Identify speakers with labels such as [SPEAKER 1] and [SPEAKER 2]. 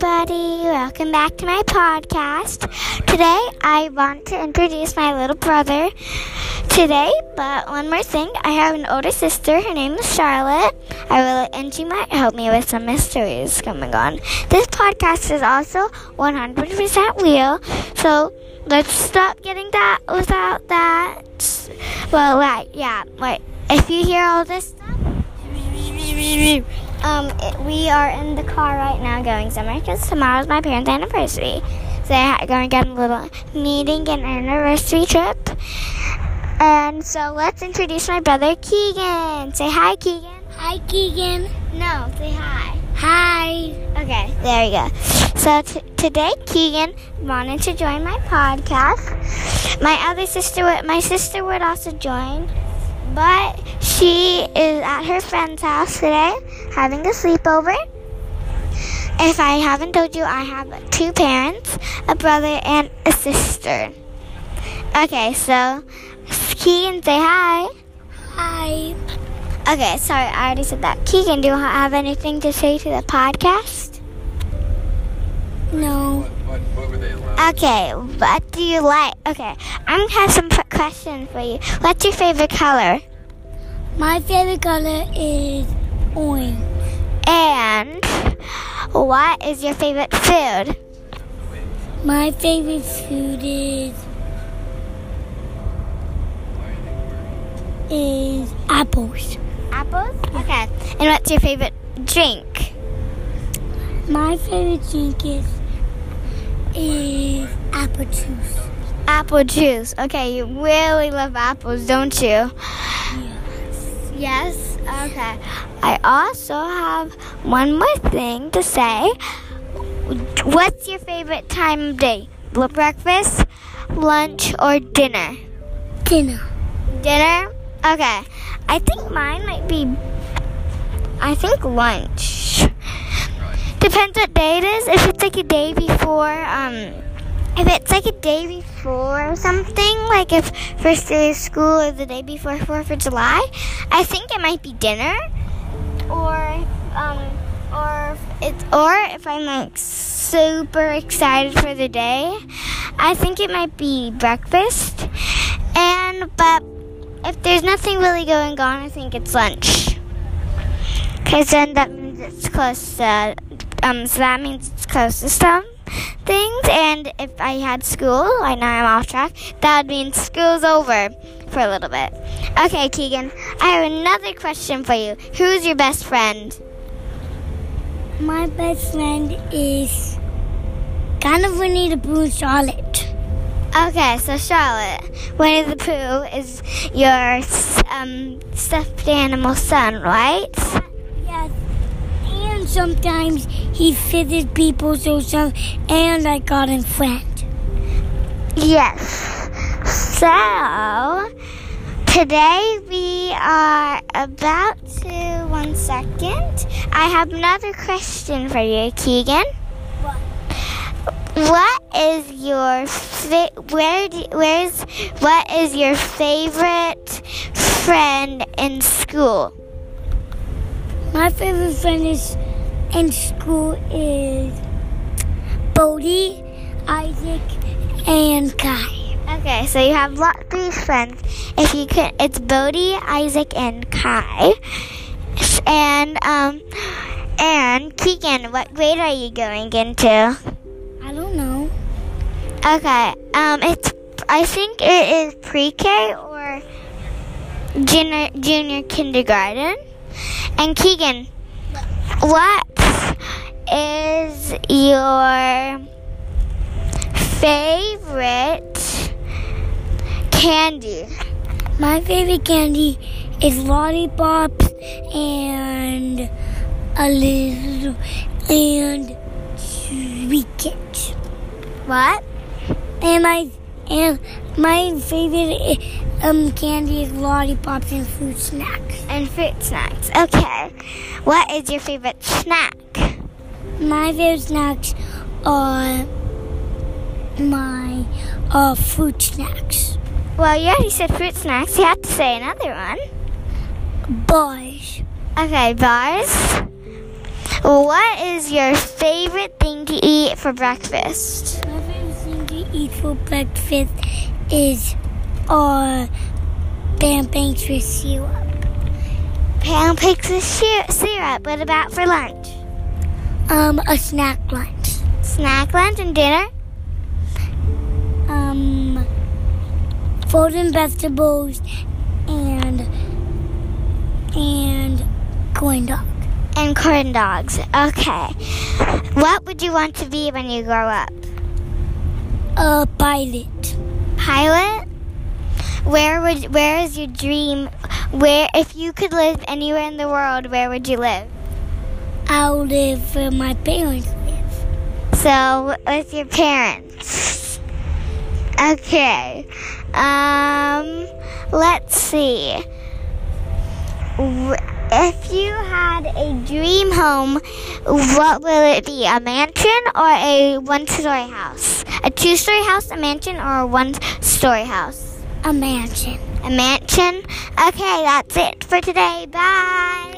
[SPEAKER 1] everybody. Welcome back to my podcast. Today, I want to introduce my little brother today, but one more thing. I have an older sister. Her name is Charlotte. I will, and she might help me with some mysteries coming on. This podcast is also 100% real, so let's stop getting that without that. Well, right, yeah, wait. If you hear all this stuff, um, it, we are in the car right now going somewhere because tomorrow's my parents' anniversary. So they're going to get a little meeting and anniversary trip. And so let's introduce my brother Keegan. Say hi, Keegan.
[SPEAKER 2] Hi, Keegan.
[SPEAKER 1] No, say hi.
[SPEAKER 2] Hi.
[SPEAKER 1] Okay, there we go. So t- today, Keegan wanted to join my podcast. My other sister, would, my sister would also join, but she is at her friend's house today having a sleepover. If I haven't told you, I have two parents, a brother, and a sister. Okay, so Keegan, say hi.
[SPEAKER 2] Hi.
[SPEAKER 1] Okay, sorry, I already said that. Keegan, do you have anything to say to the podcast?
[SPEAKER 2] No.
[SPEAKER 3] What, what were they allowed?
[SPEAKER 1] Okay, what do you like? Okay, I'm gonna have some p- questions for you. What's your favorite color?
[SPEAKER 2] My favorite color is orange.
[SPEAKER 1] And what is your favorite food?
[SPEAKER 2] My favorite food is is apples.
[SPEAKER 1] Apples? Okay. And what's your favorite drink?
[SPEAKER 2] My favorite drink is is apple juice.
[SPEAKER 1] Apple juice. Okay, you really love apples, don't you? Yes? Yes? Okay. I also have one more thing to say. What's your favorite time of day? Breakfast, lunch, or dinner?
[SPEAKER 2] Dinner.
[SPEAKER 1] Dinner? Okay. I think mine might be. I think lunch. Depends what day it is. If it's like a day before, um, if it's like a day before something, like if first day of school or the day before Fourth of July, I think it might be dinner. Or, um, or if it's or if I'm like super excited for the day, I think it might be breakfast. And but if there's nothing really going on, I think it's lunch. Because then that means it's close to, um, so that means it's close to some things. And if I had school, I know I'm off track, that would mean school's over for a little bit. Okay, Keegan, I have another question for you. Who's your best friend?
[SPEAKER 2] My best friend is kind of Winnie the Pooh Charlotte.
[SPEAKER 1] Okay, so Charlotte, Winnie the Pooh is your um, stuffed animal son, right?
[SPEAKER 2] Yes. And sometimes he visits people so some and I got him friend.
[SPEAKER 1] Yes. So, today we are about to, one second. I have another question for you, Keegan.
[SPEAKER 2] What?
[SPEAKER 1] What is your fa- where do, where's what is your favorite friend in school?
[SPEAKER 2] My favorite friend is in school is Bodie, Isaac, and Kai.
[SPEAKER 1] Okay, so you have lot three friends. If you could, it's Bodie, Isaac, and Kai. And um, and Keegan, what grade are you going into?
[SPEAKER 2] I don't know.
[SPEAKER 1] Okay, um, it's I think it is pre-K or junior junior kindergarten. And Keegan, what is your favorite candy?
[SPEAKER 2] My favorite candy is lollipops and a little and sweet kits.
[SPEAKER 1] What?
[SPEAKER 2] And my and my favorite um candy is lollipops and fruit snacks.
[SPEAKER 1] And fruit snacks. Okay. What is your favorite snack?
[SPEAKER 2] My favorite snacks are my uh fruit snacks.
[SPEAKER 1] Well, you already said fruit snacks. You have to say another one.
[SPEAKER 2] Bars.
[SPEAKER 1] Okay, bars. What is your favorite thing to eat for breakfast?
[SPEAKER 2] My favorite thing to eat for breakfast is uh, pancakes with syrup.
[SPEAKER 1] Pancakes with sy- syrup. What about for lunch?
[SPEAKER 2] Um, a snack lunch.
[SPEAKER 1] Snack lunch and dinner?
[SPEAKER 2] Um, frozen vegetables and and corn dog.
[SPEAKER 1] And corn dogs. Okay. What would you want to be when you grow up?
[SPEAKER 2] A pilot.
[SPEAKER 1] Pilot? Where would where is your dream? Where if you could live anywhere in the world, where would you live?
[SPEAKER 2] I'll live where my parents live.
[SPEAKER 1] So with your parents. Okay. Um let's see. If you had a dream home, what will it be? A mansion or a one story house? A two story house, a mansion, or a one story house?
[SPEAKER 2] A mansion.
[SPEAKER 1] A mansion? Okay, that's it for today. Bye.